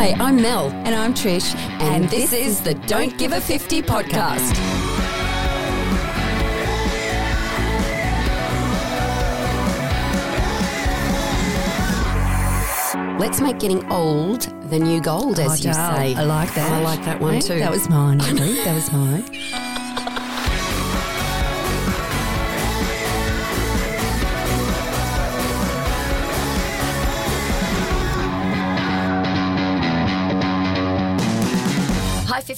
Hi, I'm Mel. And I'm Trish. And, this, is the Don't Give a 50 podcast. Let's make getting old the new gold, as you say. I like that. I like that one too. That was mine. That was mine.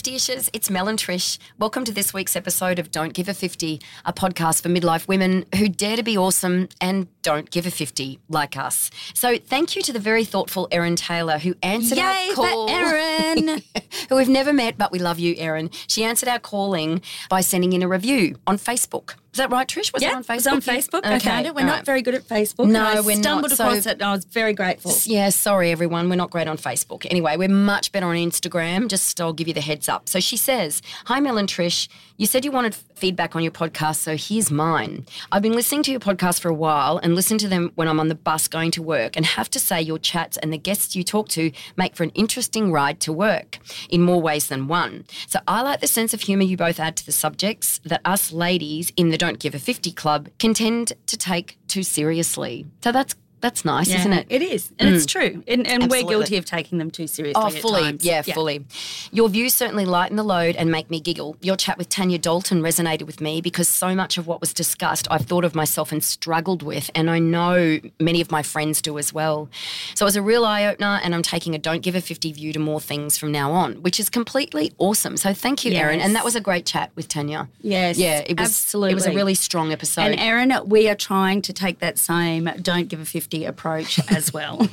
Hi, 50ishers. It's Mel and Trish. Welcome to this week's episode of Don't Give a 50, a podcast for midlife women who dare to be awesome and don't give a 50 like us. So, thank you to the very thoughtful Erin Taylor who answered Yay our call. Erin. who we've never met, but we love you, Erin. She answered our calling by sending in a review on Facebook. Is that right, Trish? Was it on Facebook? it was on Facebook. I Okay, found it. We're all not right. very good at Facebook. No, I we're not. stumbled So- across it and I was very grateful. Yeah, sorry everyone, we're not great on Facebook. Anyway, we're much better on Instagram. Just I'll give you the heads up. So she says, "Hi Mel and Trish, you said you wanted feedback on your podcast, so here's mine. I've been listening to your podcast for a while and listen to them when I'm on the bus going to work, and have to say your chats and the guests you talk to make for an interesting ride to work in more ways than one. So I like the sense of humour you both add to the subjects that us ladies in the Don't Give a 50 club can tend to take too seriously. So that's that's nice, Yeah, isn't it? It is. And it's mm. true. And, and we're guilty of taking them too seriously. Oh, at fully. times. Yeah, fully. Your views certainly lighten the load and make me giggle. Your chat with Tanya Dalton resonated with me because so much of what was discussed I've thought of myself and struggled with, and I know many of my friends do as well. So it was a real eye opener, and I'm taking a don't give a 50 view to more things from now on, which is completely awesome. So thank you, Erin. Yes. And that was a great chat with Tanya. Yes, Yeah, it was, absolutely. It was a really strong episode. And Erin, we are trying to take that same don't give a 50 approach as well.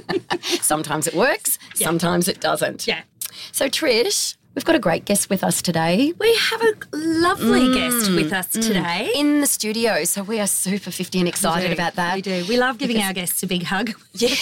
sometimes it works, sometimes it doesn't. yeah. So, Trish, we've got a great guest with us today. We have a lovely Mm, guest with us today. in the studio. So we are super 50 and excited about that. We do. We love giving our guests a big hug. Yeah.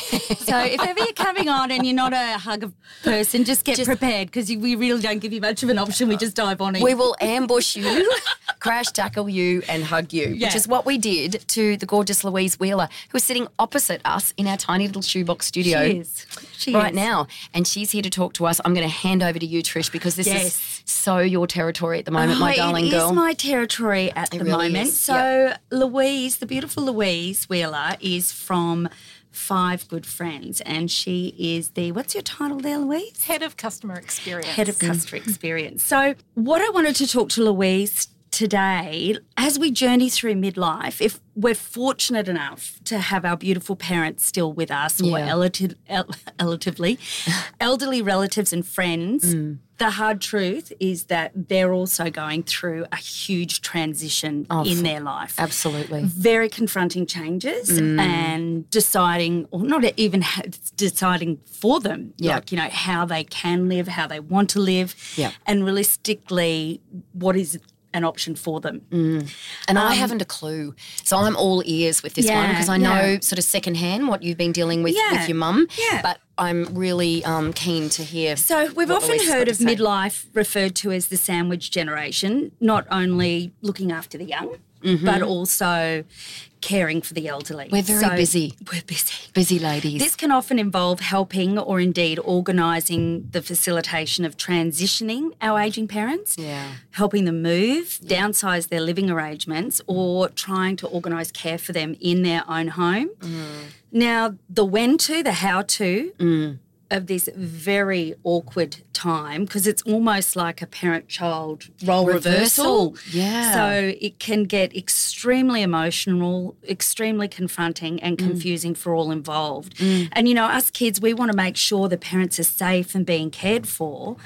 So if ever you're coming on and you're not a hug person, just get prepared because we really don't give you much of an option. We just dive on it. we will ambush you, crash tackle you, and hug you, which is what we did to the gorgeous Louise Wheeler, who is sitting opposite us in our tiny little shoebox studio. She is. She right is. now, and she's here to talk to us. I'm going to hand over to you, Trish, because this Yes. is so your territory at the moment, my Oh, darling it girl. is my territory at It the really moment. is, So Louise, the beautiful Louise Wheeler, is from Five Good Friends, and she is the what's your title there, Louise? Head of customer experience. Head of Customer mm. Experience. So, what I wanted to talk to Louise today, as we journey through midlife, if we're fortunate enough to have our beautiful parents still with us, or Yeah. elati- el- relatively, elderly relatives and friends, Mm. the hard truth is that they're also going through a huge transition Oh, in their life Absolutely. very confronting changes Mm. and deciding, or not even ha- deciding for them, Yeah. like, you know, how they can live, how they want to live, Yeah. and realistically, what is an option for them. And I haven't a clue. So I'm all ears with this one Um, because I know yeah. sort of secondhand what you've been dealing with Yeah, with your mum. yeah. But I'm really um, keen to hear. So we've often heard of midlife referred to as the sandwich generation, not only looking after the young, but also caring for the elderly. We're very So busy. We're busy. Busy ladies. This can often involve helping or indeed organising the facilitation of transitioning our ageing parents, Yeah. helping them move, downsize their living arrangements, or trying to organise care for them in their own home. Mm. Now, the when to, the how to of this very awkward time, because it's almost like a parent child role Reversal. reversal. Yeah. So it can get extremely emotional, extremely confronting, and Mm. confusing for all involved. And, you know, us kids, we want to make sure the parents are safe and being cared for.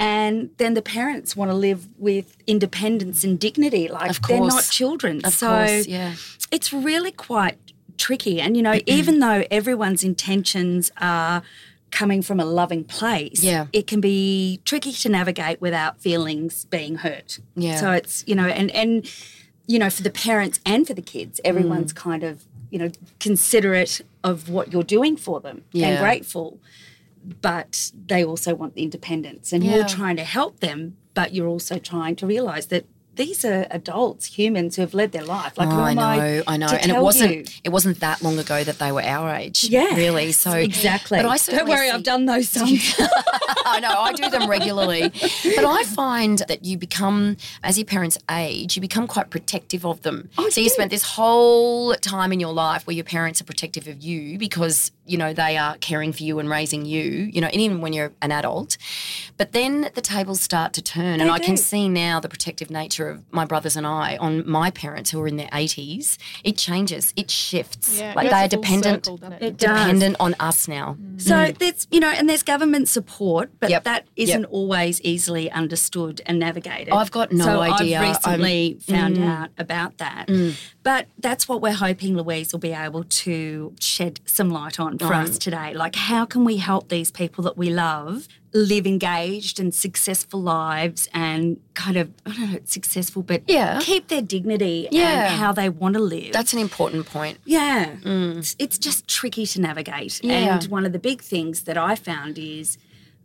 And then the parents want to live with independence and dignity. Like they're not children. Of so course, yeah. it's really quite tricky. And, you know, even though everyone's intentions are coming from a loving place, Yeah. it can be tricky to navigate without feelings being hurt. Yeah. So it's, you know, and, and, you know, for the parents and for the kids, everyone's Mm. kind of, you know, considerate of what you're doing for them and grateful. But they also want the independence. And Yeah. you're trying to help them, but you're also trying to realise that these are adults, humans who have led their life. Like, Oh, I know, I know, to and it wasn't you? it wasn't that long ago that they were our age. Yeah, really. So exactly. But I don't worry, see- I've done those songs. I know, I do them regularly. But I find that you become, as your parents age, you become quite protective of them. Oh, so you spent this whole time in your life where your parents are protective of you because, you know, they are caring for you and raising you, you know, and even when you're an adult. But then the tables start to turn. and They I can see now the protective nature of my brothers and I on my parents who are in their 80s. It changes, it shifts. Yeah, like goes they are dependent. circle, it? It. Dependent on us now. So there's, you know, and there's government support, but Mm. Yep, that yep. isn't always easily understood and navigated. I've got no so idea. I've I'm- recently found Mm. out about that. But that's what we're hoping Louise will be able to shed some light on for us today. Like, how can we help these people that we love live engaged and successful lives and kind of, I don't know, successful, but Yeah. keep their dignity Yeah. and how they want to live. That's an important point. Yeah. Mm. It's, it's just tricky to navigate. Yeah. And one of the big things that I found is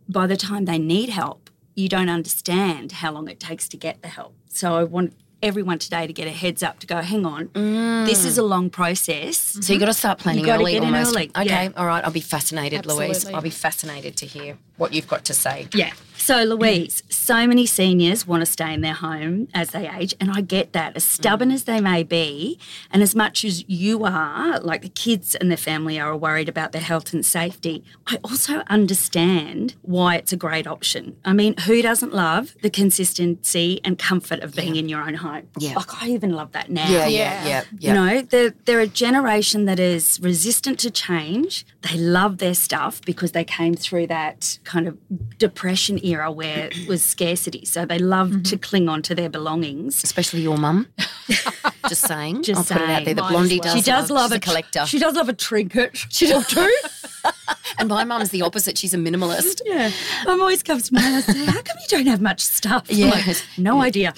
by the time they need help, you don't understand how long it takes to get the help. So I want everyone today to get a heads up to go, hang on, mm. this is a long process. So you've got to start planning early almost. early, Okay, yeah. all right. I'll be fascinated, Louise. I'll be fascinated to hear what you've got to say. Yeah. So, Louise, so many seniors want to stay in their home as they age, and I get that. As stubborn as they may be, and as much as you are, like the kids and their family are worried about their health and safety, I also understand why it's a great option. I mean, who doesn't love the consistency and comfort of being in your own home? Yeah. Like, I even love that now. Yeah, yeah, Yeah. yeah, yeah. You know, they're, they're a generation that is resistant to change. They love their stuff because they came through that kind of depression era where it was scarcity. So they love Mm-hmm. to cling on to their belongings. Especially your mum. Just saying. Just I'll put it out saying. there. The blondie well. does. She does love she's a a collector. She does love a trinket. She does too. and my mum's the opposite. She's a minimalist. yeah. Mum always comes to me and I say, How come you don't have much stuff? I'm like, no idea.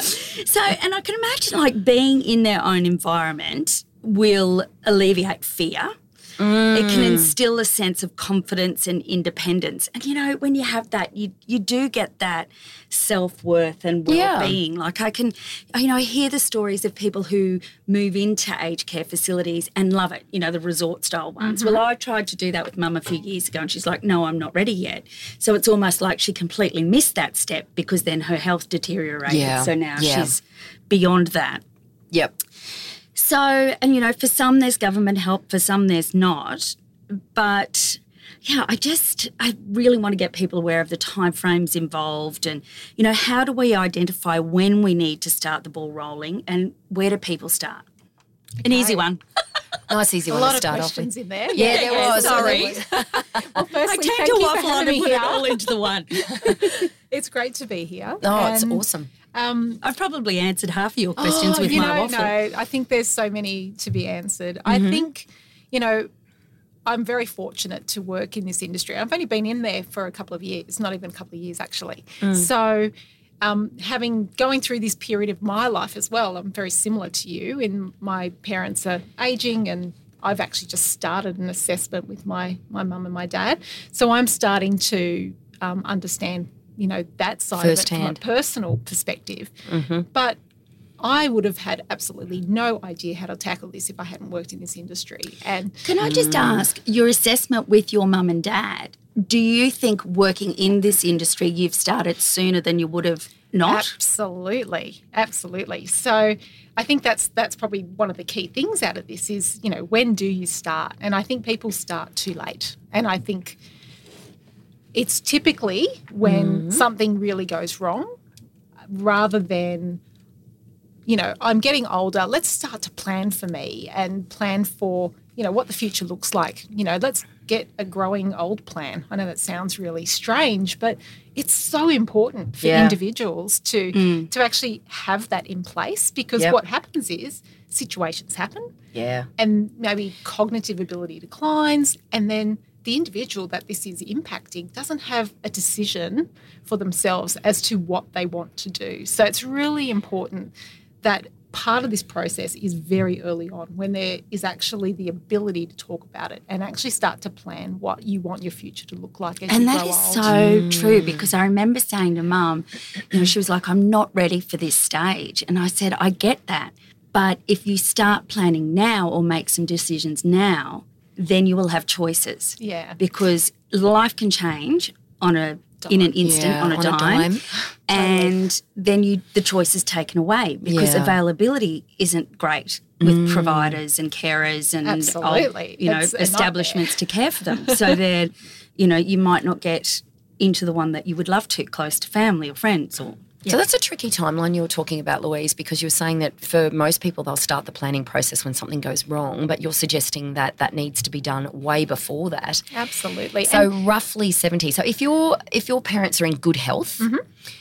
so, and I can imagine like being in their own environment will alleviate fear. It Mm. can instill a sense of confidence and independence. And you know, when you have that, you you do get that self worth and Yeah. well being. Like I can, you know, I hear the stories of people who move into aged care facilities and love it. You know, the resort style ones. Well, I tried to do that with Mum a few years ago, and she's like, "No, I'm not ready yet." So it's almost like she completely missed that step because then her health deteriorated. Yeah. So now Yeah. she's beyond that. Yep. So, and you know, for some there's government help, for some there's not. But yeah, I just I really want to get people aware of the timeframes involved and you know, how do we identify when we need to start the ball rolling and where do people start? An easy one. Nice, easy A one lot to of start off questions with. in there. Yeah, there Yeah, was. sorry. Well, firstly, I tend thank to waffle on having and put it all into the one. It's great to be here. Oh, it's awesome. Um, I've probably answered half of your questions oh, with you my know, waffle. no, I think there's so many to be answered. I think, you know, I'm very fortunate to work in this industry. I've only been in there for a couple of years, not even a couple of years actually. So um, having going through this period of my life as well, I'm very similar to you. In my parents are aging, and I've actually just started an assessment with my my mum and my dad. So I'm starting to um, understand, you know, that side Firsthand. of it from a personal perspective. Mm-hmm. But I would have had absolutely no idea how to tackle this if I hadn't worked in this industry. And Can I just mm. ask your assessment with your mum and dad? Do you think working in this industry you've started sooner than you would have not? Absolutely, absolutely. So I think that's that's probably one of the key things out of this is you know when do you start? And I think people start too late. And I think it's typically when mm. something really goes wrong, rather than you know I'm getting older. Let's start to plan for me and plan for you know what the future looks like. You know, let's get a growing old plan. I know that sounds really strange, but it's so important for Yeah. individuals to mm. to actually have that in place because Yep. what happens is situations happen Yeah. and maybe cognitive ability declines and then the individual that this is impacting doesn't have a decision for themselves as to what they want to do. So it's really important that part of this process is very early on when there is actually the ability to talk about it and actually start to plan what you want your future to look like as And that is old. so true because I remember saying to mum, you know, she was like, I'm not ready for this stage. And I said, I get that. But if you start planning now or make some decisions now, then you will have choices. Yeah. Because life can change on a in an instant Yeah, on a on a dime, dime. and then you the choice is taken away because Yeah. availability isn't great with mm. providers and carers and old, Absolutely. you know It's establishments to care for them. So they're, you know, you might not get into the one that you would love to, close to family or friends or. So that's a tricky timeline you were talking about, Louise, because you were saying that for most people they'll start the planning process when something goes wrong, but you're suggesting that that needs to be done way before that. Absolutely. So And- roughly 70. So if your if your parents are in good health, Mm-hmm.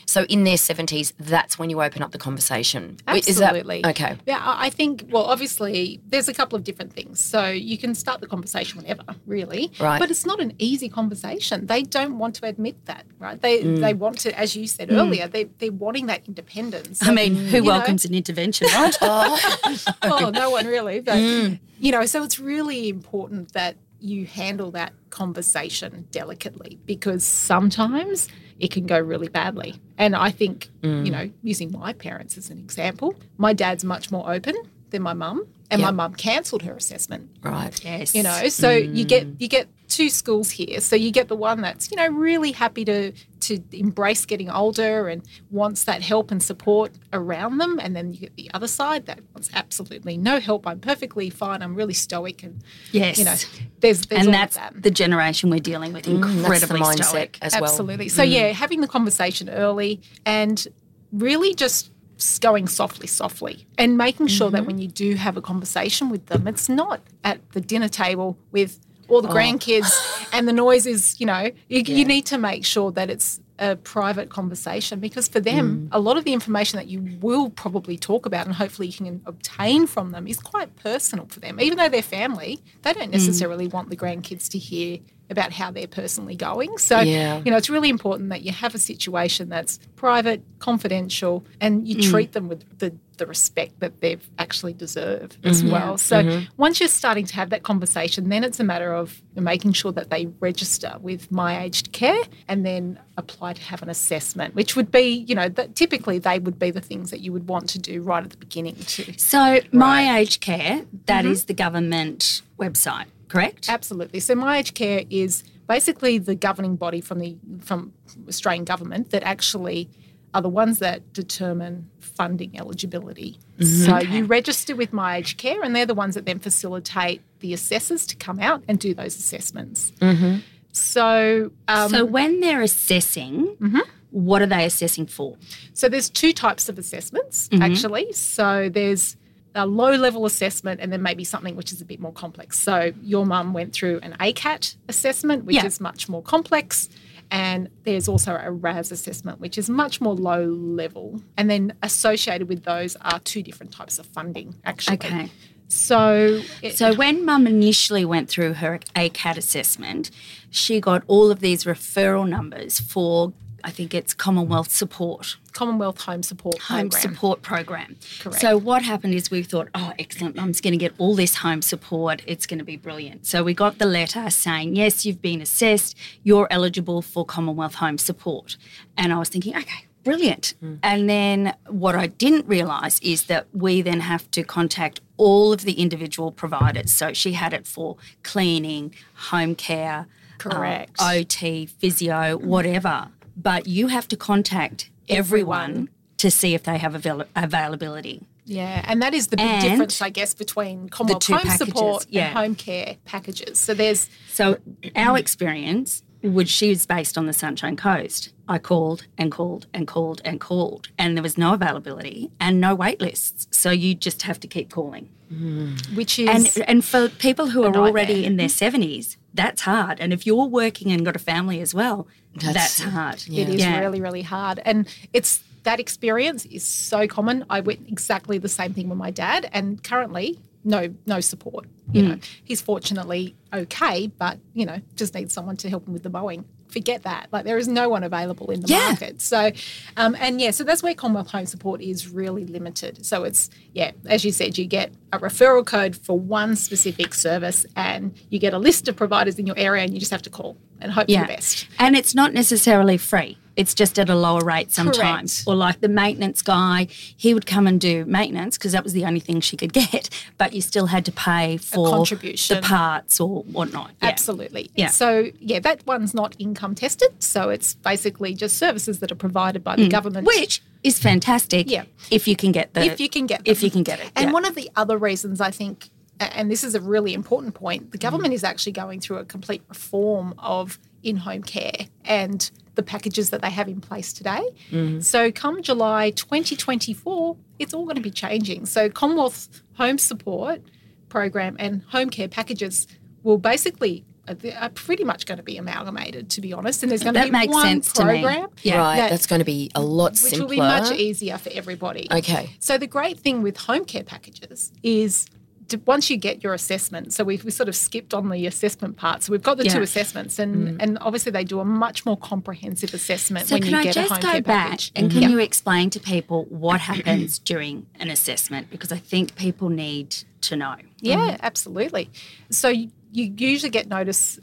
So in their 70s, that's when you open up the conversation. Absolutely. that okay? Yeah, I I think, well, obviously, there's a couple of different things. So you can start the conversation whenever, really. Right. But it's not an easy conversation. They don't want to admit that, right? They Mm. they want to, as you said earlier, they, they're wanting that independence. I mean, who You know? welcomes an intervention, right? oh, no one really. But, Mm. you know, so it's really important that you handle that conversation delicately because sometimes it can go really badly. And I think, Mm. you know, using my parents as an example, my dad's much more open than my mum, and my Yep. mum cancelled her assessment Right. yes. you know so you get Mm. you get two schools here so you get the one that's you know really happy to to embrace getting older and wants that help and support around them and then you get the other side that wants absolutely no help i'm perfectly fine i'm really stoic and Yes. you know there's there's and all that's of that the generation we're dealing with. Mm, That's the Incredibly mindset stoic. as well. Absolutely. So yeah, having the conversation early and really just going softly, softly, and making sure that when you do have a conversation with them, it's not at the dinner table with all the oh. grandkids and the noise is, you know, you, you need to make sure that it's a private conversation because for them, mm. a lot of the information that you will probably talk about and hopefully you can obtain from them is quite personal for them. Even though they're family, they don't mm. necessarily want the grandkids to hear about how they're personally going. So, Yeah. you know, it's really important that you have a situation that's private, confidential, and you mm. treat them with the, the respect that they've actually deserve as mm-hmm. well. So, mm-hmm. once you're starting to have that conversation, then it's a matter of making sure that they register with My Aged Care and then apply to have an assessment, which would be, you know, that typically they would be the things that you would want to do right at the beginning too. So, My Aged Care, that mm-hmm. is the government website, correct? Absolutely. So my aged care is basically the governing body from the from Australian government that actually are the ones that determine funding eligibility. So mm-hmm. you register with My Aged Care, and they're the ones that then facilitate the assessors to come out and do those assessments. Mm-hmm. So um, so, when they're assessing, mm-hmm. what are they assessing for? So there's two types of assessments actually. So there's a low level assessment and then maybe something which is a bit more complex. So your mum went through an ACAT assessment, which Yeah. is much more complex. And there's also a RAS assessment, which is much more low level. And then associated with those are two different types of funding, actually. Okay. So, it, So when mum initially went through her ACAT assessment, she got all of these referral numbers for I think it's Commonwealth Support Commonwealth Home Support home Program. support program. Correct. So what happened is we thought, oh, excellent, Mum's going to get all this home support. It's going to be brilliant. So we got the letter saying, yes, you've been assessed. You're eligible for Commonwealth Home Support. And I was thinking, okay. Brilliant. And then what I didn't realise is that we then have to contact all of the individual providers. So she had it for cleaning, home care, uh, Correct. OT, physio, whatever. But you have to contact everyone, Everyone. to see if they have avail- availability. Yeah, and that is the big And difference, I guess, between Commonwealth Home packages, Support yeah. and home care packages. So there's So our experience, which she was based on the Sunshine Coast, I called and called and called and called, and there was no availability and no wait lists. So you just have to keep calling. Mm. which is and for people who are already in their seventies, that's hard. And if you're working and got a family as well, that's, hard. It is really, really hard. And it's that experience is so common. I went exactly the same thing with my dad and currently no no support. You Mm. know, he's fortunately okay, but you know, just needs someone to help him with the mowing. Forget that. Like there is no one available in the Yeah. market. So um, and yeah, so that's where Commonwealth Home Support is really limited. So it's yeah, as you said, you get a referral code for one specific service and you get a list of providers in your area and you just have to call and hope for the best. And it's not necessarily free. It's just at a lower rate sometimes. Correct. Or like the maintenance guy, he would come and do maintenance because that was the only thing she could get, but you still had to pay for contribution. the parts or whatnot. Yeah. Absolutely. Yeah. So yeah, that one's not income tested. So it's basically just services that are provided by the government. Mm. Which is fantastic Yeah. if you can get the if you can get if you can get it. And yeah. one of the other reasons I think, and this is a really important point, the government is actually going through a complete reform of in-home care and the packages that they have in place today. Mm-hmm. So come July 2024, it's all going to be changing. So Commonwealth Home Support Program and home care packages will basically are are pretty much going to be amalgamated, to be honest. And there's going to That be makes one sense to me. program, Yeah. right, that- that's going to be a lot which simpler. will be much easier for everybody. Okay. So the great thing with home care packages is to, once you get your assessment, so we've we sort of skipped on the assessment part. So we've got the two assessments, and mm. and obviously they do a much more comprehensive assessment So when can you I get just a home go care back package. and can you explain to people what happens during an assessment? Because I think people need to know. Yeah, absolutely. So you, usually get notice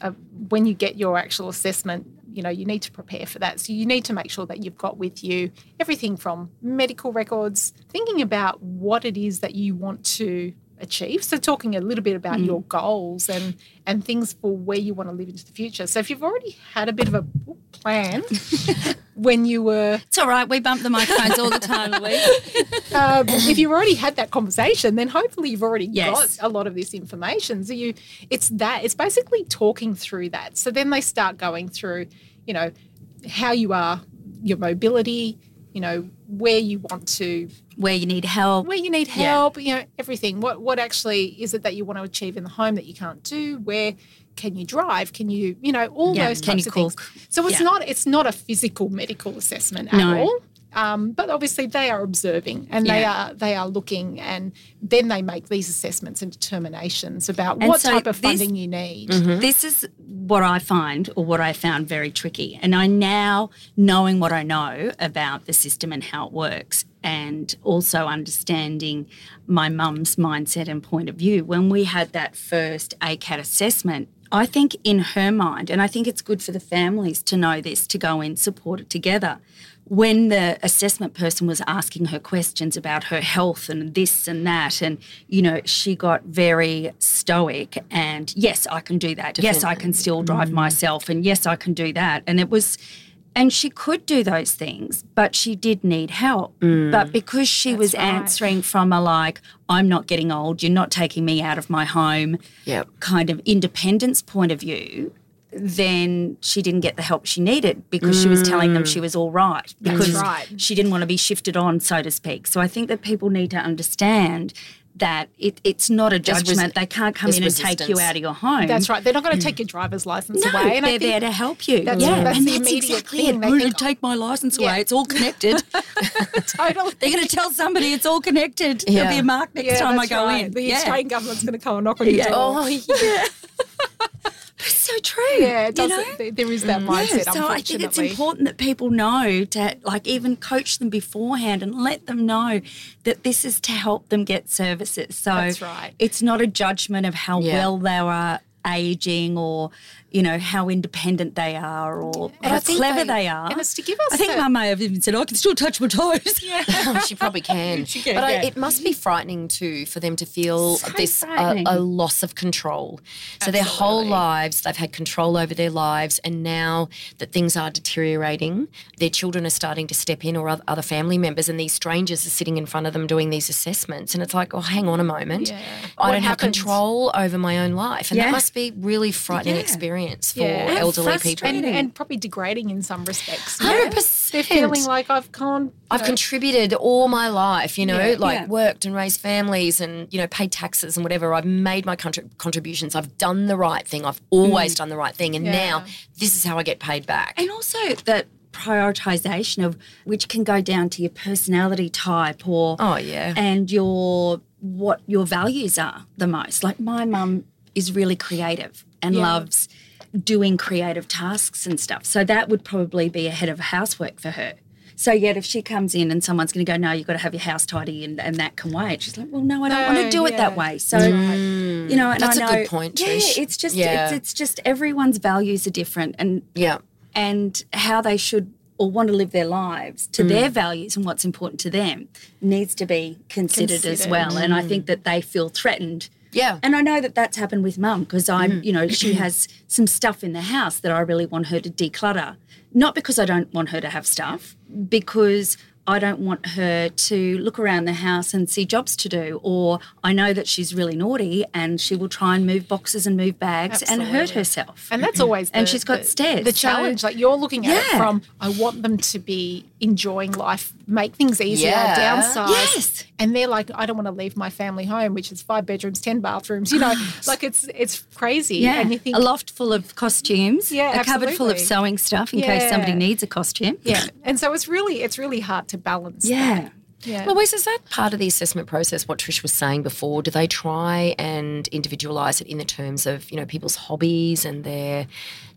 when you get your actual assessment. You know, you need to prepare for that. So you need to make sure that you've got with you everything from medical records, thinking about what it is that you want to achieve. So talking a little bit about your goals and and things for where you want to live into the future. So if you've already had a bit of a plan when you were It's all right. We bump the microphones all the time, um, if you've already had that conversation, then hopefully you've already Yes. got a lot of this information. So you, it's that it's basically talking through that. So then they start going through, you know, how you are, your mobility, you know, where you want to, Where you need help. where you need Yeah. help, you know, everything. What what actually is it that you want to achieve in the home that you can't do? Where can you drive? Can you, you know, all Yeah, those can types of things. cook? So it's Yeah. not it's not a physical medical assessment at No. all. Um, but obviously they are observing and they are they are looking and then they make these assessments and determinations about And what so type of this- funding you need. This is what I find, or what I found very tricky. And I now, knowing what I know about the system and how it works, and also understanding my mum's mindset and point of view, when we had that first ACAT assessment, I think in her mind, and I think it's good for the families to know this, to go in, support it together. When the assessment person was asking her questions about her health and this and that, and you know, she got very stoic and yes, I can do that. Yes, I can still drive mm. myself, and yes, I can do that. And it was, and she could do those things, but she did need help. Mm. But because she was right. answering from a like, I'm not getting old, you're not taking me out of my home Yep. kind of independence point of view, then she didn't get the help she needed because she was telling them mm. she was all right because right. she didn't want to be shifted on, so to speak. So I think that people need to understand that it, it's not a There's res- judgment. they can't come in and take you out of your home. That's right. They're not going to take your mm. driver's license No, away. And they're think there to help you. that's- yeah, that's and the that's exactly thing. it. They I'm going to take my license Yeah. away. It's all connected. totally. They're going to tell somebody it's all connected. Yeah. There'll be a mark next Yeah, time I go right. in. The. Australian government's going to come and knock on your Yeah. door. Oh, yeah. So true. Yeah, it you does, know? there is that mm. mindset. Yeah, so I think it's important that people know to like even coach them beforehand and let them know that this is to help them get services. So That's right. it's not a judgment of how Yeah. well they are aging or you know how independent they are or And how clever they- they, are. and it's to give I think Mum may have even said, "I can still touch my toes." Yeah. she probably can. can, but I, it must be frightening too for them to feel So this uh, frightening. a loss of control. So their whole lives they've had control over their lives, and now that things are deteriorating, their children are starting to step in, or other family members, and these strangers are sitting in front of them doing these assessments, and it's like, oh, hang on a moment, Yeah. I What don't have control over my own life, and Yeah. that must be really frightening Yeah. experience for Yeah. And elderly people. and, and probably degrading in some respects. Hundred know? percent. They're feeling like I've gone. I've know, contributed all my life, you know, Yeah. like Yeah. worked and raised families and, you know, paid taxes and whatever. I've made my contrib- contributions. I've done the right thing. I've always mm. done the right thing. And Yeah. now this is how I get paid back. And also that prioritization of which can go down to your personality type or Oh, yeah. and your what your values are the most. Like my mum is really creative and Yeah. loves doing creative tasks and stuff. So that would probably be ahead of housework for her. So yet if she comes in and someone's going to go, no, you've got to have your house tidy and, and that can wait. She's like, well, no, I don't want to do it that way. So, mm. you know, and That's I a know, good point, Yeah, Trish. it's just, Yeah. it's, it's just everyone's values are different and yeah. and how they should or want to live their lives to their mm. values and what's important to them needs to be considered, as Considered. well. And I mm. think that they feel threatened. Yeah. And I know that that's happened with mum because I'm, mm. you know, she has some stuff in the house that I really want her to declutter. Not because I don't want her to have stuff, because I don't want her to look around the house and see jobs to do. Or I know that she's really naughty and she will try and move boxes and move bags and hurt herself. And that's always the, And she's got the- stairs, The so- challenge, like you're looking at it from, I want them to be enjoying life, make things easier, Yeah. downsize. Yes. And they're like, I don't want to leave my family home, which is five bedrooms, ten bathrooms. You know, like it's it's crazy. Yeah, And you think, a loft full of costumes. Yeah, a cupboard full of sewing stuff in case somebody needs a costume. yeah. And so it's really it's really hard to balance. yeah. that. Yeah. Well, Wes, is that part of the assessment process, what Trish was saying before? Do they try and individualise it in the terms of, you know, people's hobbies and their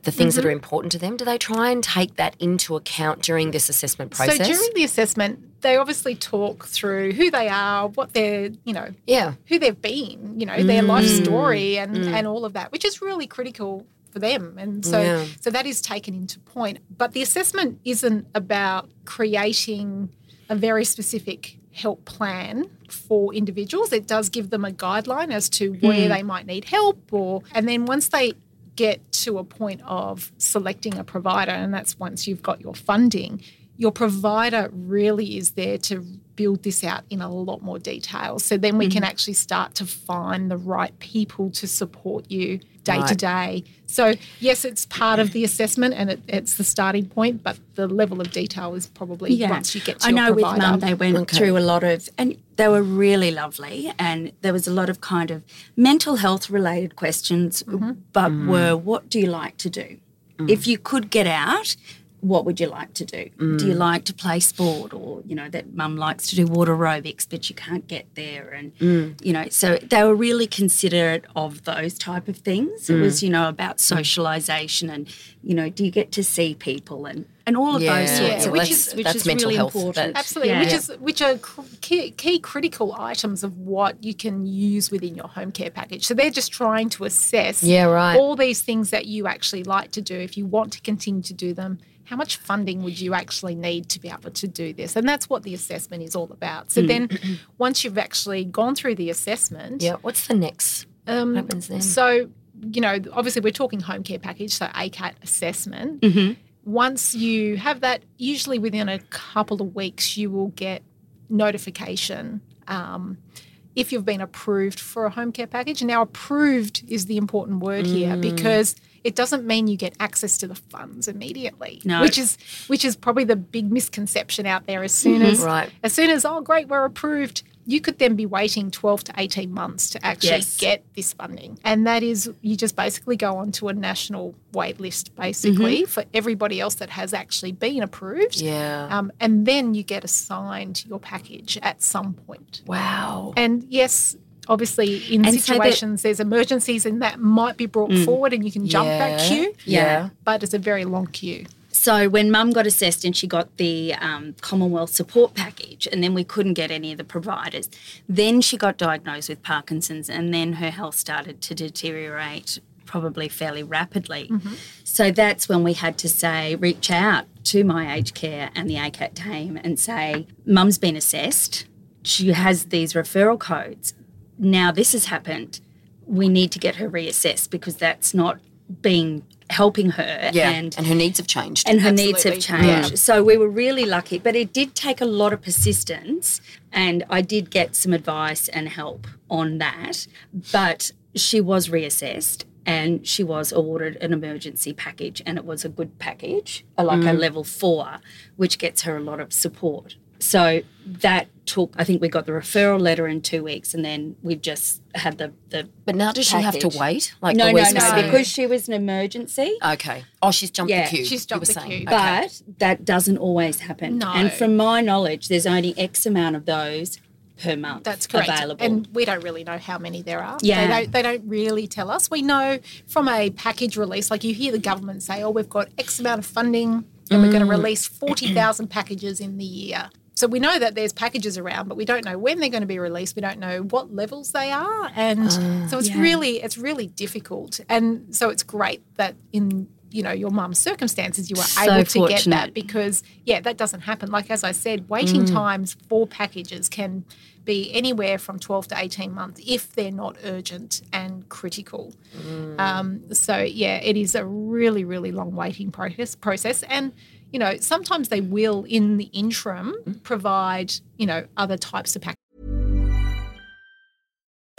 the things Mm-hmm. that are important to them? Do they try and take that into account during this assessment process? So during the assessment, they obviously talk through who they are, what they're, you know, yeah. who they've been, you know, their Mm. life story and, and all of that, which is really critical for them. And so Yeah. so that is taken into point. But the assessment isn't about creating a very specific help plan for individuals. It does give them a guideline as to where they might need help or and then once they get to a point of selecting a provider and that's once you've got your funding, your provider really is there to build this out in a lot more detail. So then we can mm-hmm. actually start to find the right people to support you day to day. So, yes, it's part of the assessment and it, it's the starting point, but the level of detail is probably once you get to I your know with provider. mum they went Okay. through a lot of and they were really lovely and there was a lot of kind of mental health related questions Mm-hmm. but mm. were what do you like to do? Mm. If you could get out, what would you like to do? Do you mm. like to play sport or, you know, that mum likes to do water aerobics but you can't get there and mm. you know, so they were really considerate of those type of things. It was, mm. you know, about socialization and, you know, do you get to see people and and all of Yeah. those sorts Yeah, of which which is- is which that's is mental really health. important. Absolutely, Yeah. which is which are key, key critical items of what you can use within your home care package. So they're just trying to assess Yeah, right. all these things that you actually like to do. If you want to continue to do them, how much funding would you actually need to be able to do this? And that's what the assessment is all about. So then, once you've actually gone through the assessment, Yeah. What's the next? um, what happens then? so, you know, obviously we're talking home care package, so ACAT assessment. Mm-hmm. Once you have that, usually within a couple of weeks, you will get notification um, if you've been approved for a home care package. Now, approved is the important word Mm. here because it doesn't mean you get access to the funds immediately, No. which is which is probably the big misconception out there. As soon as Right. as soon as oh great we're approved, you could then be waiting twelve to eighteen months to actually Yes. get this funding, and that is you just basically go onto a national wait list basically for everybody else that has actually been approved. Yeah. Um, and then you get assigned your package at some point. wow. And yes, obviously in And so that- situations there's emergencies and that might be brought forward and you can jump that queue. Yeah. But it's a very long queue. So when mum got assessed and she got the um, Commonwealth support package, and then we couldn't get any of the providers, then she got diagnosed with Parkinson's, and then her health started to deteriorate probably fairly rapidly. So that's when we had to say, reach out to my aged care and the ACAT team and say, mum's been assessed, she has these referral codes. Now this has happened. We need to get her reassessed because that's not being helping her Yeah. and And, her needs have changed. and her needs have changed. Yeah. So we were really lucky, but it did take a lot of persistence, and I did get some advice and help on that. But she was reassessed. And she was awarded an emergency package, and it was a good package, like a mm. level four, which gets her a lot of support. So that took, I think we got the referral letter in two weeks, and then we've just had the. the but now does she have to wait? Like no, no, no, maybe? because she was an emergency. Okay. Oh, she's jumped Yeah. the queue. She's you jumped the saying. queue. Okay. But that doesn't always happen. No. And from my knowledge, there's only X amount of those per month That's correct. available. And we don't really know how many there are. Yeah. They don't, they don't really tell us. We know from a package release, like you hear the government say, oh, we've got X amount of funding and we're Mm. going to release 40,000 packages in the year. So we know that there's packages around, but we don't know when they're going to be released. We don't know what levels they are. And ah, so it's Yeah. really, it's really difficult. And so it's great that in you know your mum's circumstances you were So able to get that because yeah that doesn't happen like as i said waiting mm. times for packages can be anywhere from 12 to 18 months if they're not urgent and critical mm. um, so yeah it is a really really long waiting process process and you know sometimes they will in the interim mm-hmm. provide you know other types of packages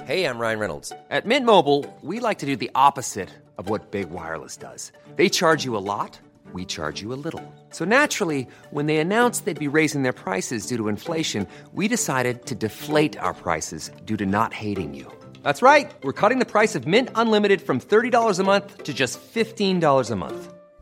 Hey, I'm Ryan Reynolds. At Mint Mobile, we like to do the opposite of what Big Wireless does. They charge you a lot, we charge you a little. So naturally, when they announced they'd be raising their prices due to inflation, we decided to deflate our prices due to not hating you. That's right. We're cutting the price of Mint Unlimited from $30 a month to just $15 a month.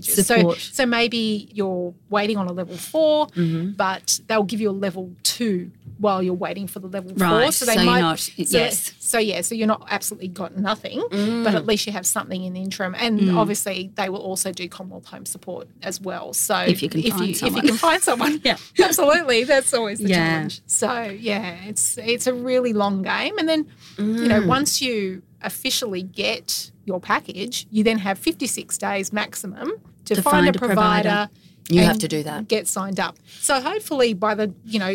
So, Support. so maybe you're waiting on a level 4 Mm-hmm. but they'll give you a level two while you're waiting for the level four. So they so might. not- so, yes. So yeah, so you're not absolutely got nothing, Mm. but at least you have something in the interim. And obviously, they will also do Commonwealth Home Support as well. So If you can if find you, someone. if you can find someone, Yeah. absolutely, that's always the Yeah. challenge. So yeah, it's it's a really long game, and then you Mm. know once you officially get your package, you then have 56 days maximum to, To find, find a provider. provider. You have to do that. Get signed up. So hopefully by the you know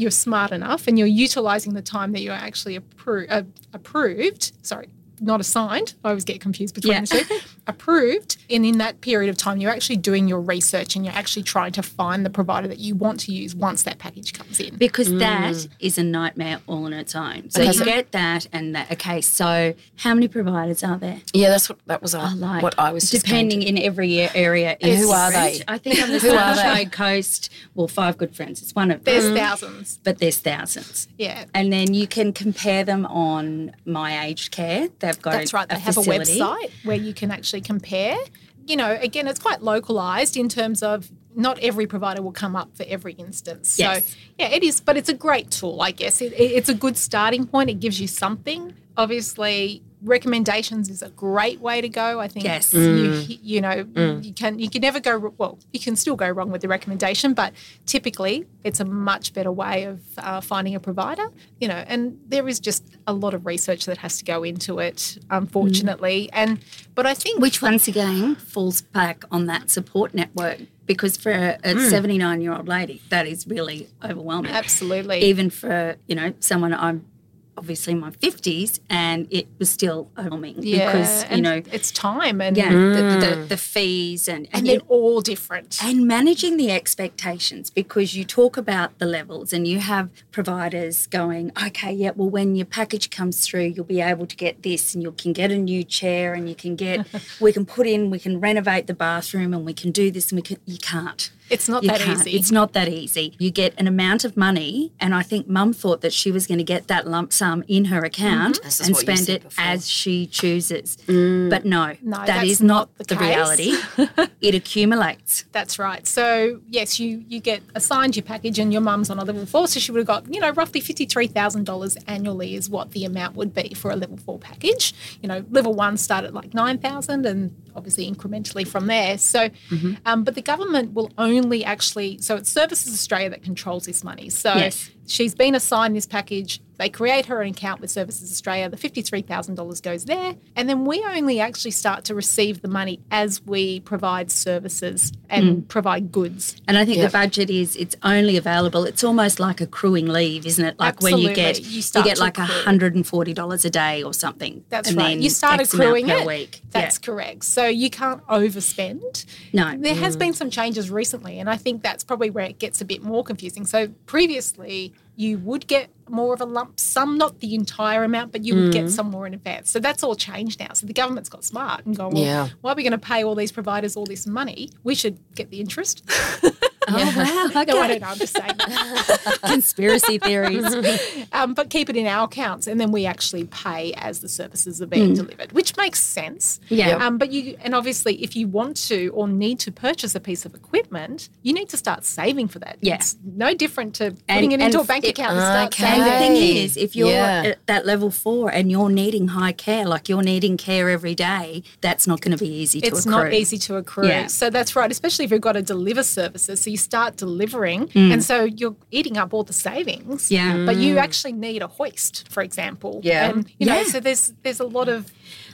you're smart enough and you're utilising the time that you're actually appro- uh, approved. Sorry. Not assigned. I always get confused between Yeah. the two. approved. And in that period of time, you're actually doing your research and you're actually trying to find the provider that you want to use once that package comes in. because that is a nightmare all on its own. So Okay, you so- get that and that. Okay, so how many providers are there? Yeah, that's what that was uh, I like what I was just depending going in every area. And is who are they? I think on the Who? Sunshine Coast, well, Five Good Friends. It's one of them. There's thousands. but there's thousands. Yeah. And then you can compare them on My Aged Care. They've got That's a, right. They a have facility. a website where you can actually compare. You know, again, it's quite localized in terms of not every provider will come up for every instance. Yes. So, yeah, it is, but it's a great tool, I guess. It, it- it's a good starting point. It gives you something. Obviously, recommendations is a great way to go. I think Yes. you, you know you can you can never go well. You can still go wrong with the recommendation, but typically it's a much better way of uh, finding a provider. You know, and there is just a lot of research that has to go into it, unfortunately. And but I think Which once again falls back on that support network because for a Hmm. 79 year old lady, that is really overwhelming. absolutely Even for, you know, someone I'm obviously in my 50s and it was still overwhelming because, you know, it's time and yeah, the, the, the mm. fees and, and and, they're you- all different. and managing the expectations because you talk about the levels and you have providers going, okay, yeah, well, when your package comes through, you'll be able to get this and you can get a new chair and you can get, we can put in, we can renovate the bathroom and we can do this and we can, you can't. It's not You that can't. easy. It's not that easy. You get an amount of money, and I think Mum thought that she was going to get that lump sum in her account mm-hmm. is and spend it before. as she chooses. Mm. But no, No, that's not, not the the, reality. it accumulates. That's right. So yes, you you get assigned your package, and your mum's on a level four, so she would have got you know roughly fifty three thousand dollars annually is what the amount would be for a level four package. You know, level one start at like nine thousand, and obviously incrementally from there. So, Mm-hmm. um, but the government will only actually so it's Services Australia that controls this money. So Yes. She's been assigned this package. They create her an account with Services Australia. The $53,000 goes there. And then we only actually start to receive the money as we provide services and Mm. provide goods. And I think the budget is it's only available. It's almost like accruing leave, isn't it? Like when you get Absolutely. You you, get like accrue. hundred and forty dollars a day or something. That's and right. then You start X accruing per it. week. That's correct. So you can't overspend. No. There has been some changes recently, and I think that's probably where it gets a bit more confusing. So previously, you would get more of a lump sum, not the entire amount, but you would get mm. some more in advance. So that's all changed now. So the government's got smart and gone, well, Yeah. why are we going to pay all these providers all this money? We should get the interest. Oh wow! no, I don't know. I'm just saying. that. Conspiracy theories. um, but keep it in our accounts, and then we actually pay as the services are being delivered, which makes sense. Yeah. Um, but you, and obviously, if you want to or need to purchase a piece of equipment, you need to start saving for that. Yeah. It's no different to And- putting it into a bank it- account and start Okay. And the thing is, if you're Yeah. at that level four and you're needing high care, like you're needing care every day, that's not going to be easy to It's accrue. It's not easy to accrue. Yeah. So that's right, especially if you've got to deliver services. So you start delivering, and so you're eating up all the savings. Mm. Yeah. But you actually need a hoist, for example. Yeah. And you know, Yeah. so there's there's a lot of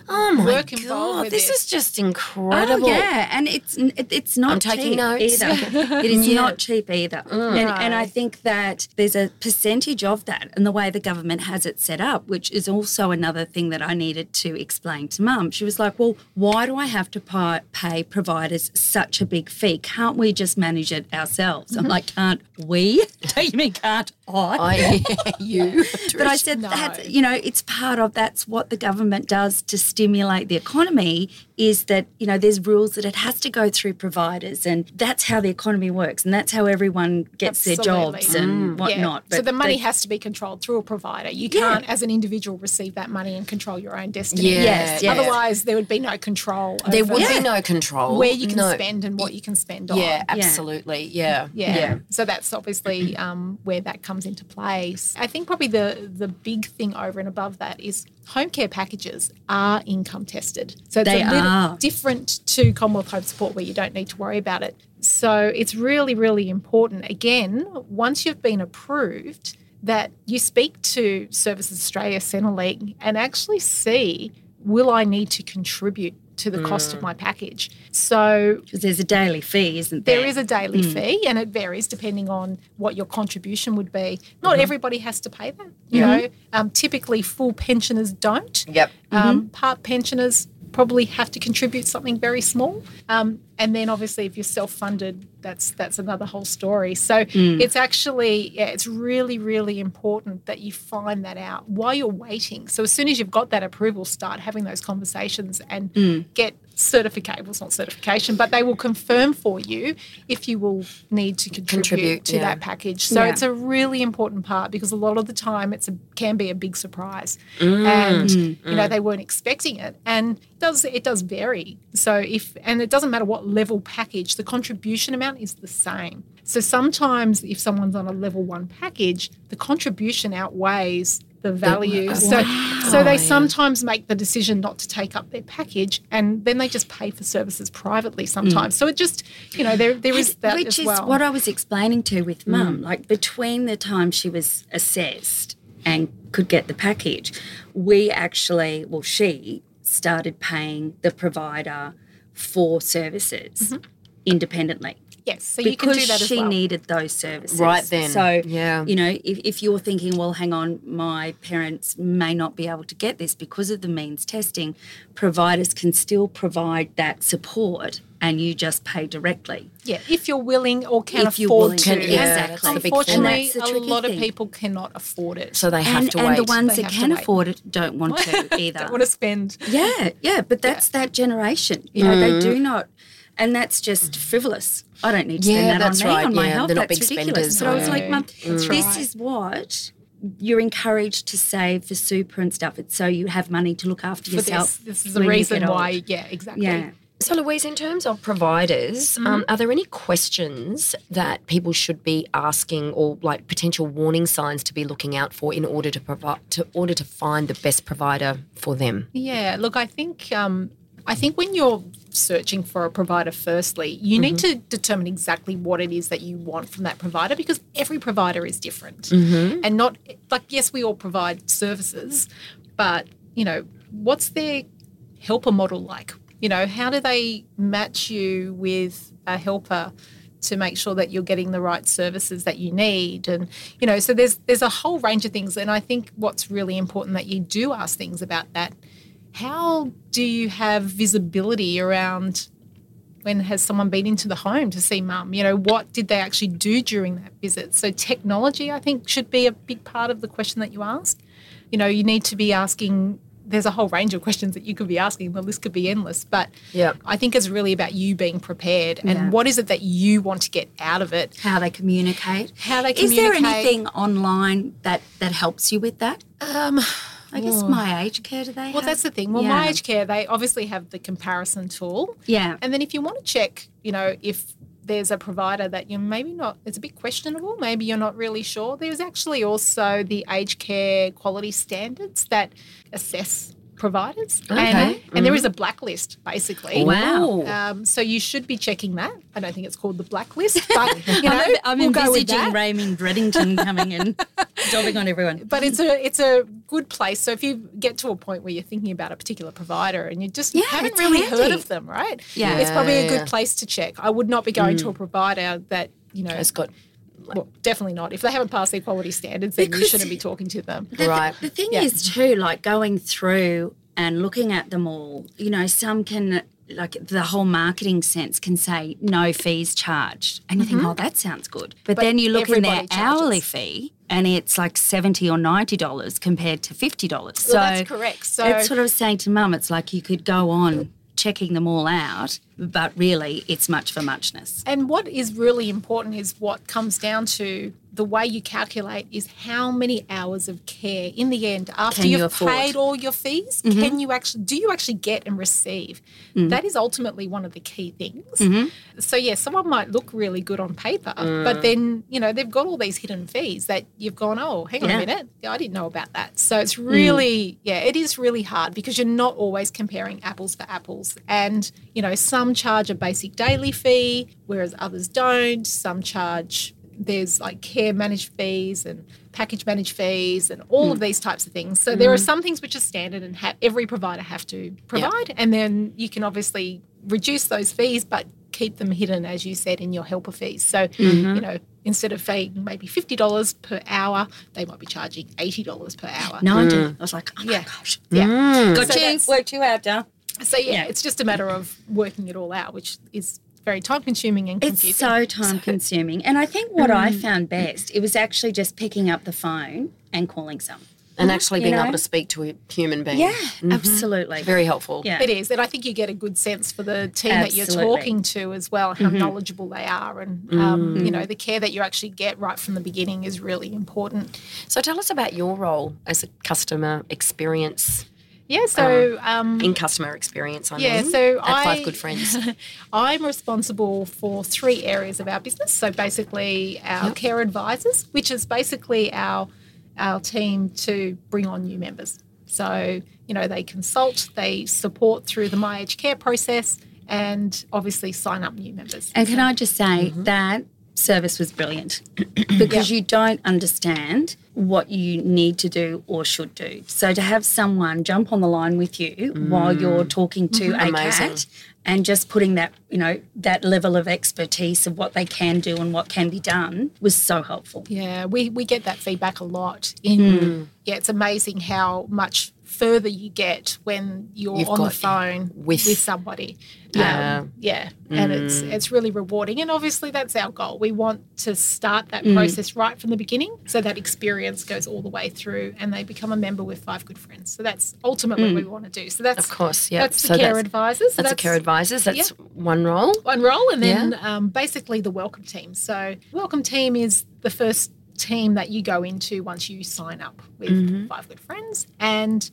Oh my work god, with this, this. is just Oh incredible. yeah, and it's it, it's not I'm taking cheap notes. either. it is Yeah. not cheap either, mm. and, and I think that there's a percentage of that, and the way the government has it set up, which is also another thing that I needed to explain to Mum. She was like, "Well, why do I have to pay, pay providers such a big fee? Can't we just manage it ourselves?" I'm mm-hmm. like, "Can't we? Don't you mean can't I?" I, you. But I said that's you know it's part of that's what the government does to stimulate the economy is that you know there's rules that it has to go through providers and that's how the economy works and that's how everyone gets their Absolutely. jobs and whatnot. so the money they- has to be controlled through a provider. You Yeah. can't, as an individual, receive that money and control your own destiny. Yeah, Yes, yes. Otherwise, there would be no control. There over would be no control. where you can No. spend and what you can spend on. Yeah, absolutely. Yeah. Yeah. So that's obviously um, where that comes into place. I think probably the the big thing over and above that is home care packages are income tested. So it's They a little are. different to Commonwealth Home Support where you don't need to worry about it. So it's really, really important. Again, once you've been approved, that you speak to Services Australia Centrelink and actually see will I need to contribute to the cost of mm. my package. So because there's a daily fee, isn't there? there is a daily mm. fee, and it varies depending on what your contribution would be. Not mm-hmm. everybody has to pay that. You mm-hmm. know, um, typically full pensioners don't. Yep. Um, mm-hmm. part pensioners probably have to contribute something very small, um, and then obviously if you're self-funded, that's that's another whole story. So it's actually yeah, it's really really important that you find that out while you're waiting. So as soon as you've got that approval, start having those conversations and get certificate. Well, it's not certification, but they will confirm for you if you will need to contribute, Contribute, to yeah. that package. So Yeah. it's a really important part because a lot of the time it's a can be a big surprise, mm. and you mm. know they weren't expecting it, and it does it does vary. So if and it doesn't matter what level package, the contribution amount is the same. So sometimes if someone's on a level one package, the contribution outweighs the value. So so they sometimes make the decision not to take up their package and then they just pay for services privately mm. sometimes. So it just you know there there is that Which is well. what I was explaining to with mm. mum. Like between the time she was assessed and could get the package, we actually, well, she started paying the provider for services mm-hmm. independently. Yes, so you because can do that as she well. needed those services. Right then, So, yeah. you know, if, if you're thinking, well, hang on, my parents may not be able to get this because of the means testing, providers can still provide that support and you just pay directly. Yeah, if you're willing or can If afford willing to. to, And yeah, that's the big thing. Unfortunately, And a tricky lot of people cannot afford it. So they have and to and wait. And the ones They that can afford it don't want to either. don't want to spend. Yeah, yeah, but that's that generation. You know, they mm. do not, and that's just frivolous. I don't need to spend that that's on me right, on my yeah. health. They're not that's big ridiculous. spenders, So I was like, Mum, this right. is what you're encouraged to save for super and stuff. It's so you have money to look after For yourself. this, this is the reason get old. why. Yeah, exactly. Yeah. So, Louise, in terms of providers, um, are there any questions that people should be asking, or like potential warning signs to be looking out for in order to provide, to order to find the best provider for them? Yeah, look, I think um, I think when you're searching for a provider, firstly, you need to determine exactly what it is that you want from that provider because every provider is different, mm-hmm. and not like yes, we all provide services, but you know, what's their helper model like? You know, how do they match you with a helper? to make sure that you're getting the right services that you need and you know so there's there's a whole range of things and I think what's really important that you do ask things about that how do you have visibility around when has someone been into the home to see mum you know what did they actually do during that visit so technology I think should be a big part of the question that you ask you know you need to be asking there's a whole range of questions that you could be asking the list could be endless but Yeah. I think it's really about you being prepared and Yeah. what is it that you want to get out of it. How they communicate. How they communicate. Is there anything online that that helps you with that? Um, I guess oh. my age care do they well, have? that's the thing. Well, Yeah. my aged care, they obviously have the comparison tool. Yeah. And then if you want to check, you know, if there's a provider that you're maybe not, it's a bit questionable, maybe you're not really sure, there's actually also the aged care quality standards that assess providers. And, Okay. and there is a blacklist, basically. Wow. Um, so you should be checking that. I don't think it's called the blacklist, but you know, I'm, I'm we'll envisaging that. Raymond Reddington coming in, jobbing on everyone. But it's a it's a good place. So if you get to a point where you're thinking about a particular provider and you just Yeah, haven't it's really heard of them, right? Yeah. it's probably a good yeah. place to check. I would not be going to a provider that you know. It's got well, definitely not. If they haven't passed their quality standards, then you shouldn't be talking to them. The, Right. The thing Yeah. is, too, like going through and looking at them all, you know, some can, like the whole marketing sense can say no fees charged. And you think, mm-hmm. oh, that sounds good. But, But then you look in their charges. hourly fee and it's like 70 or $90 compared to $50. So that's correct. So- it's i was saying to mum, it's like you could go on checking them all out, but really it's much for muchness. And what is really important is what comes down to the way you calculate is how many hours of care in the end after you you've afford? paid all your fees mm-hmm. can you actually do you actually get and receive? Mm. That is ultimately one of the key things. Mm-hmm. So yeah someone might look really good on paper mm. but then you know they've got all these hidden fees that you've gone oh hang on Yeah. a minute i didn't know about that. So it's mm. really yeah it is really hard because you're not always comparing apples for apples. And you know some charge a basic daily fee whereas others don't. Some charge there's like care managed fees and package managed fees and all of mm. these types of things. So there are mm. some things which are standard and ha- every provider have to provide, and then you can obviously reduce those fees, but keep them hidden, as you said, in your helper fees. So mm-hmm. you know. Instead of paying maybe fifty dollars per hour, they might be charging eighty dollars per hour. 90. Mm. I was like, oh my Yeah. gosh. Yeah. Got So you, worked you out, Dal. So yeah, Yeah. it's just a matter of working it all out, which is very time consuming and confusing. It's so time consuming. And I think what I mm. found best, it was actually just picking up the phone and calling someone. and actually You being know? able to speak to a human being. Yeah, mm-hmm. absolutely. Very helpful. Yeah. It is, and I think you get a good sense for the team that you're talking to as well, how mm-hmm. knowledgeable they are, and um, mm. you know the care that you actually get right from the beginning is really important. So tell us about your role as a customer experience Yeah, so um, in customer experience. I yeah, mean, so at I Five Good Friends. I'm responsible for three areas of our business. So basically, our care advisors, which is basically our our team to bring on new members. So you know they consult, they support through the My Age Care process, and obviously sign up new members. And can I just say that service was brilliant because you don't understand what you need to do or should do. So to have someone jump on the line with you while you're mm. talking to mm-hmm. a Amazing. cat and just putting that, you know, that level of expertise of what they can do and what can be done was so helpful. Yeah, we, we get that feedback a lot. In hmm. yeah, it's amazing how much further you get when you're You've on the phone with- with, somebody. Yeah. Um, yeah, and it's it's really rewarding, and obviously that's our goal. We want to start that process right from the beginning, so that experience goes all the way through, and they become a member with Five Good Friends. So that's ultimately what we want to do. So that's Of course, yeah. That's the So care that's- advisors. So That's, a care advisors. That's one role. one role, and then um, basically the welcome team. So, welcome team is the first team that you go into once you sign up with Five Good Friends, and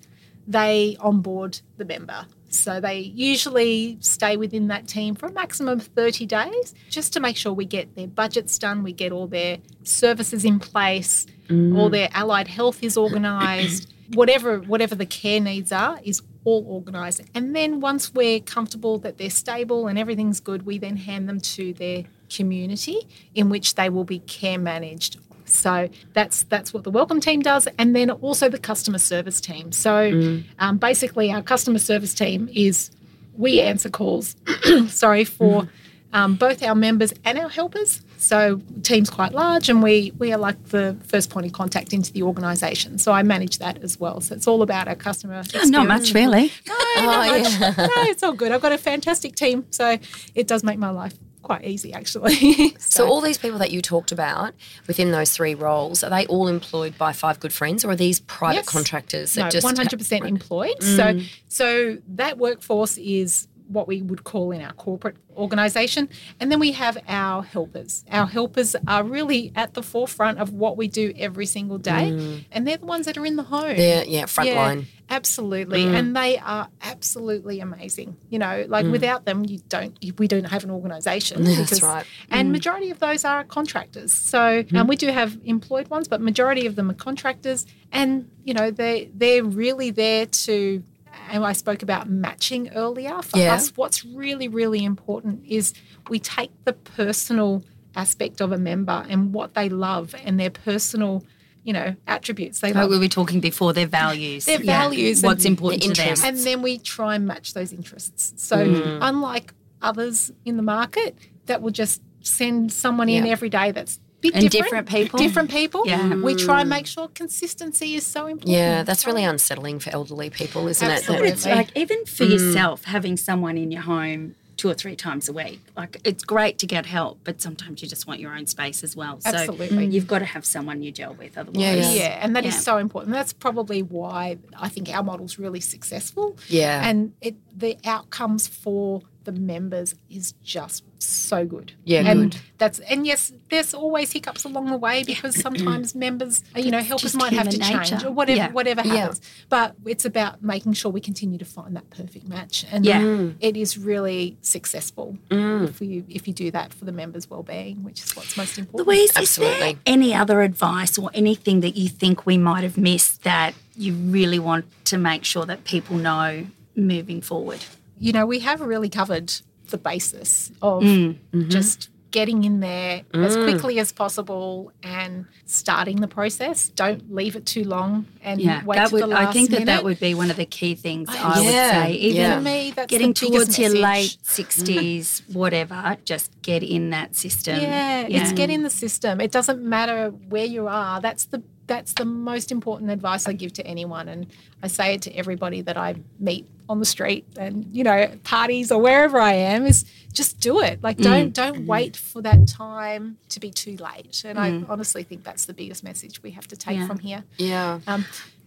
they onboard the member. So they usually stay within that team for a maximum of 30 days just to make sure we get their budgets done, we get all their services in place, mm. all their allied health is organised, whatever whatever the care needs are is all organised. And then once we're comfortable that they're stable and everything's good, we then hand them to their community in which they will be care managed. So that's that's what the welcome team does, and then also the customer service team. So um, basically, our customer service team is we answer calls, sorry for um, both our members and our helpers. So team's quite large, and we we are like the first point of contact into the organisation. So I manage that as well. So it's all about our customer. Experience. Not much, really. No, not much. no, it's all good. I've got a fantastic team, so it does make my life quite easy, actually. So all these people that you talked about within those three roles, are they all employed by Five Good Friends or are these private Yes. contractors that no, just one hundred percent employed. Mm. So so that workforce is what we would call in our corporate organisation, and then we have our helpers. Our helpers are really at the forefront of what we do every single day, and they're the ones that are in the home. Yeah, yeah, front line. Absolutely, Mm. and they are absolutely amazing. You know, like without them, you don't. We don't have an organisation. That's because- right. And majority of those are contractors. So um, we do have employed ones, but majority of them are contractors. And you know, they they're really there to. And I spoke about matching earlier. For Yeah. us, what's really really important is we take the personal aspect of a member and what they love and their personal, you know, attributes. They Like love we were talking before, their values. Their Yeah. values What's important to them. and then we try and match those interests. So Mm. unlike others in the market that will just send someone in every day that's bit And different, different people. different people. Yeah. we try and make sure consistency is so important. Yeah, that's really unsettling for elderly people, isn't Mm. Absolutely. it? It's like even for yourself, having someone in your home two or three times a week. Like it's great to get help, but sometimes you just want your own space as well. So Absolutely. you've got to have someone you gel with otherwise. Yeah, yeah. Yeah, and that is Yeah. so important. That's probably why I think our model's really successful. Yeah. And it the outcomes for the members is just so good. Yeah, and good. that's and yes, there's always hiccups along the way because sometimes members, you know, helpers just might have to human change or whatever Yeah. whatever Yeah. happens. But it's about making sure we continue to find that perfect match, and Yeah. Mm. it is really successful if you if you do that for the members' well-being, which is what's most important. Louise, is Absolutely. there any other advice or anything that you think we might have missed that you really want to make sure that people know moving forward? You know, we have really covered the basis of Mm, mm-hmm. just getting in there as quickly as possible and starting the process. Don't leave it too long and Yeah, wait that would, the last I think that that would be one of the key things I yeah, would say. Even yeah. For me, that's getting towards your message. late 60s, whatever, just get in that system. Yeah, it's get in the system. It doesn't matter where you are. That's the that's the most important advice I give to anyone, and I say it to everybody that I meet on the street and you know parties or wherever I am is just do it. Like don't don't wait for that time to be too late. And I honestly think that's the biggest message we have to take Yeah. from here. Yeah. Um,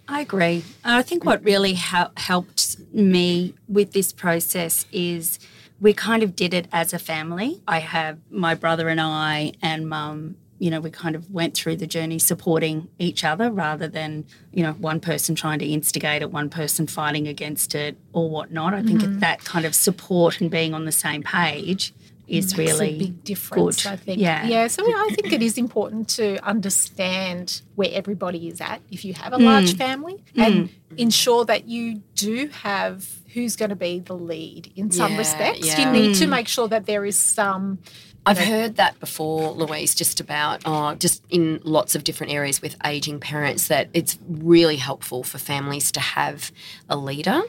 I agree. And I think what really hel- helped me with this process is we kind of did it as a family. I have my brother and I and mum, you know, we kind of went through the journey supporting each other rather than, you know, one person trying to instigate it, one person fighting against it or whatnot. I think mm-hmm. that kind of support and being on the same page is makes really a big difference. good. I think. Yeah. yeah. So I think it is important to understand where everybody is at if you have a mm. large family, and mm. ensure that you do have who's going to be the lead in some Yeah, respects. yeah. You need to mm. make sure that there is some. I've heard that before, Louise, just about, oh, just in lots of different areas with aging parents, that it's really helpful for families to have a leader,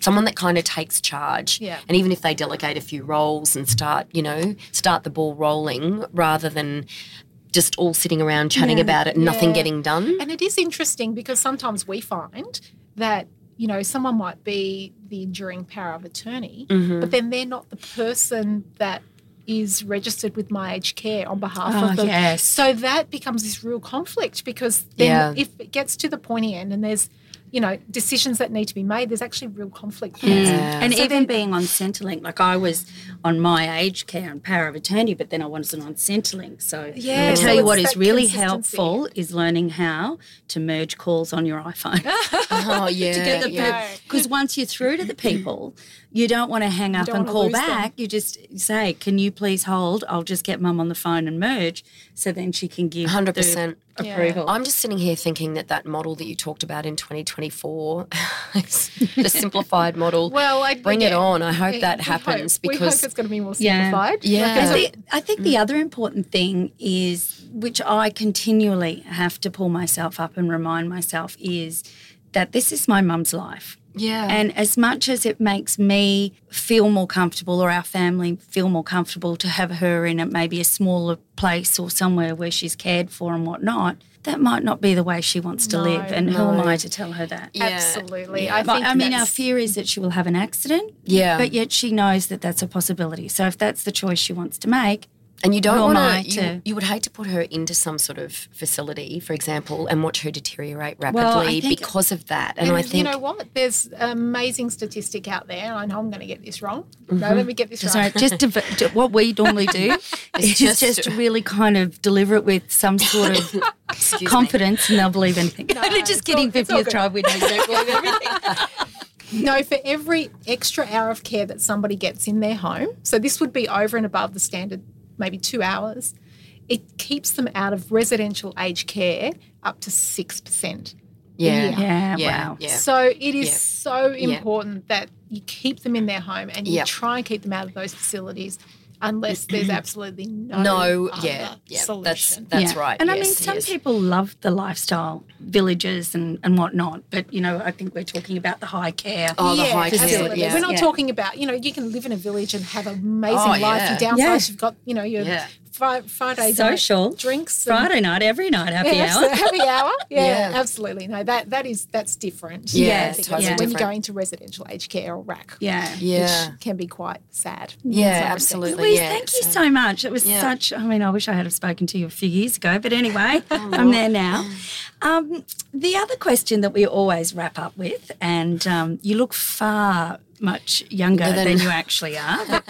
someone that kind of takes charge. Yeah. And even if they delegate a few roles and start, you know, start the ball rolling rather than just all sitting around chatting about it and nothing Yeah. getting done. And it is interesting because sometimes we find that you know someone might be the enduring power of attorney, Mm-hmm. but then they're not the person that is registered with my aged care on behalf Oh, of them. yes. So that becomes this real conflict because then Yeah. if it gets to the pointy end and there's you know decisions that need to be made, there's actually real conflict. Mm. And even being on Centrelink, like I was on my aged care and power of attorney, but then I wasn't on Centrelink. So Yeah, I so tell you it's what is really helpful is learning how to merge calls on your iPhone. oh, yeah. to get the yeah. go. because once you're through to the people, you don't want to hang up and call lose them. back. You just say, "Can you please hold? I'll just get mum on the phone and merge." So then she can give 100%. the Yeah. approval. I'm just sitting here thinking that that model that you talked about in 2024, the simplified model, Well, I bring it on. I hope We- that we happens hope- we hope because it's going to be more simplified. Yeah. Like, I think, I think the other important thing is, which I continually have to pull myself up and remind myself, is that this is my mum's life. yeah, And as much as it makes me feel more comfortable or our family feel more comfortable to have her in a, maybe a smaller place or somewhere where she's cared for and whatnot, that might not be the way she wants to No, live. And who am I to tell her that? Yeah. Absolutely. Yeah. I But, think I mean, our fear is that she will have an accident. Yeah. But yet she knows that that's a possibility. So if that's the choice she wants to make, and you don't who want to. to- You, you would hate to put her into some sort of facility, for example, and watch her deteriorate rapidly I think- because of that. And, And I think you know what? There's an amazing statistic out there. I know I'm going to get this wrong. No, mm-hmm. let me get this So right. just to, to- what we normally do is just- just, to really kind of deliver it with some sort of Excuse me. confidence, and they'll believe anything. No, just kidding. all- it's all Fiftieth good. try, we know you don't believe everything. No, for every extra hour of care that somebody gets in their home, so this would be over and above the standard, maybe two hours, it keeps them out of residential aged care up to 6%. yeah, Yeah, yeah, wow. yeah. So it is Yeah. so important that you keep them in their home and you Yep. try and keep them out of those facilities unless there's absolutely no, no, other yeah, yeah, that's solution. that's Yeah. right. And I mean, some yes. people love the lifestyle villages and, and whatnot, but you know, I think we're talking about the high care. Oh, the high care, absolutely. yeah. We're not Yeah. talking about, you know, you can live in a village and have an amazing Oh, life. yeah. You downsize, Yeah. you've got, you know, your Yeah. Fri- Friday night Social drinks. Friday night, every night, happy yeah, hour. happy hour. Yeah, Yeah. absolutely. No, that that is that's different. Yeah, I think totally that's when you go different. into residential aged care or RAC. Yeah. yeah, which can be quite sad. yeah, in absolutely. Louise, yeah, thank you so- so much. It was Yeah. such, I mean, I wish I had have spoken to you a few years ago, but anyway, Oh, I'm there now. Um, the other question that we always wrap up with, and um, you look far much younger Than- than, you actually are. But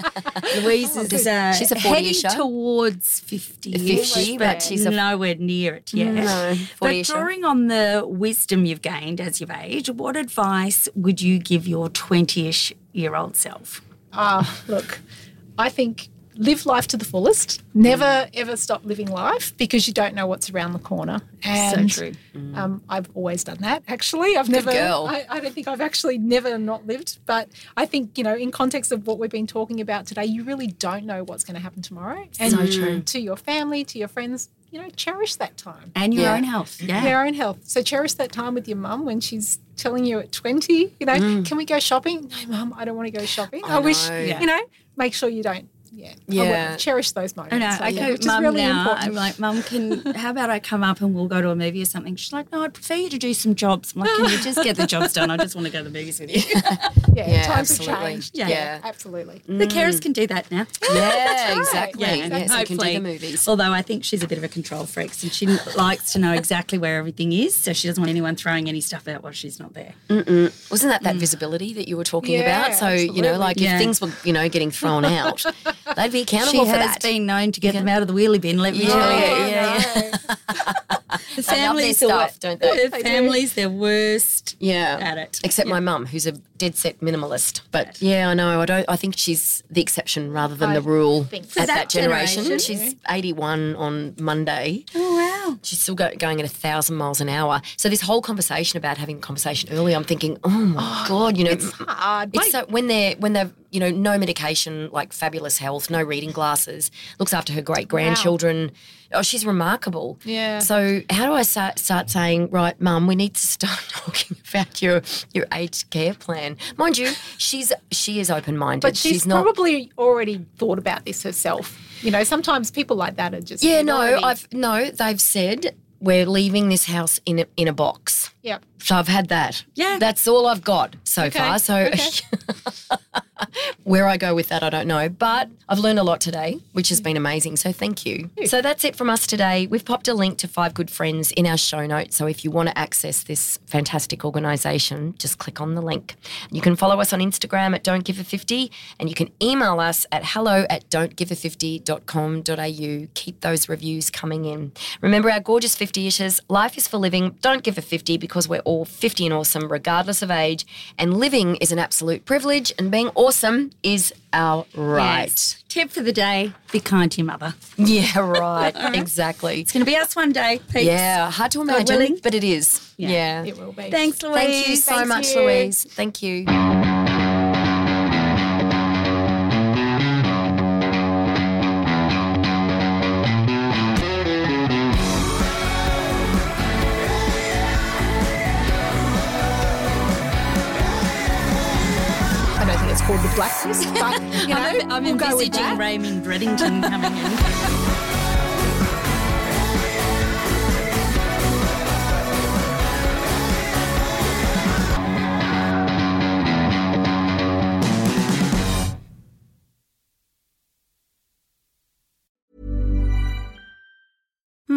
Louise is uh, She's a heading 40-isher. towards 50, 50, but she's a- nowhere near it yet. No, but drawing on the wisdom you've gained as you've aged, what advice would you give your 20ish year old self? Ah, look, I think live life to the fullest. Never ever stop living life because you don't know what's around the corner. And, true. Um, I've always done that. Actually, I've never. girl. I, I don't think I've actually never not lived. But I think you know, in context of what we've been talking about today, you really don't know what's going to happen tomorrow. And So true. To your family, to your friends, you know, cherish that time. And your Yeah. own health. Yeah. Your own health. So cherish that time with your mum when she's telling you at 20, you know, can we go shopping? No, mum, I don't want to go shopping. I, I wish. Yeah. you know, make sure you don't. Yeah. I will. Yeah. Cherish those moments. I know. So, I yeah, go, which mum really now. important. I'm like, mum, can how about I come up and we'll go to a movie or something? She's like, no, I'd prefer you to do some jobs. I'm like, can you just get the jobs done? I just want to go to the movies with you. yeah, Yeah, times absolutely. have changed. Yeah. Yeah, absolutely. The mm. carers can do that now. Yeah, right. exactly. Yeah, yes, can do hopefully. the movies. Although I think she's a bit of a control freak, and she likes to know exactly where everything is, so she doesn't want anyone throwing any stuff out while she's not there. Wasn't that that mm. visibility that you were talking Yeah, about? So you know, like Yeah. if things were you know getting thrown out, they'd be She accountable for has that. been known to get them out of the wheelie bin. Let me Yeah, tell you. yeah, yeah, yeah. The They love their families are stuff, wo- don't they? The families, they're worst yeah, at it. Except my mum, who's a dead set minimalist. But yeah, I know. I don't. I think she's the exception rather than I the rule think at that, that generation. generation. She's 81 on Monday. Oh, wow. She's still go, going at a thousand miles an hour. So this whole conversation about having a conversation early, I'm thinking, oh my oh, god, you know, It's hard. it's so when they're when they've you know no medication, like fabulous health, no reading glasses, looks after her great grandchildren. Oh, she's remarkable. Yeah. So how do I start start saying, right, Mum, we need to start talking about your your aged care plan? Mind you, she's she is open minded. but she's, not. probably already thought about this herself. You know, sometimes people like that are just yeah, no, already- I've no. They've said we're leaving this house in a, in a box. yeah. So I've had that. Yeah. That's all I've got so Okay, far. So okay. where I go with that, I don't know. But I've learned a lot today, which has been amazing. So thank you. So that's it from us today. We've popped a link to Five Good Friends in our show notes. So if you want to access this fantastic organisation, just click on the link. You can follow us on Instagram at Don't Give a 50 and you can email us at hello at don'tgive50.com.au. Keep those reviews coming in. Remember our gorgeous 50 ishes. Life is for living. Don't give a 50 because we're all 50 and awesome, regardless of age. And living is an absolute privilege, and being awesome is our right. Yes. Tip for the day be kind to your mother. Yeah, right. exactly. It's going to be us one day. Peeps. Yeah, hard to imagine, but it is. Yeah. Yeah. It will be. Thanks, Louise. Thank you so Thank much, you. Louise. Thank you. Don't think it's called the blacklist, but you know, I'm, I'm we'll envisaging. Raymond Reddington coming in.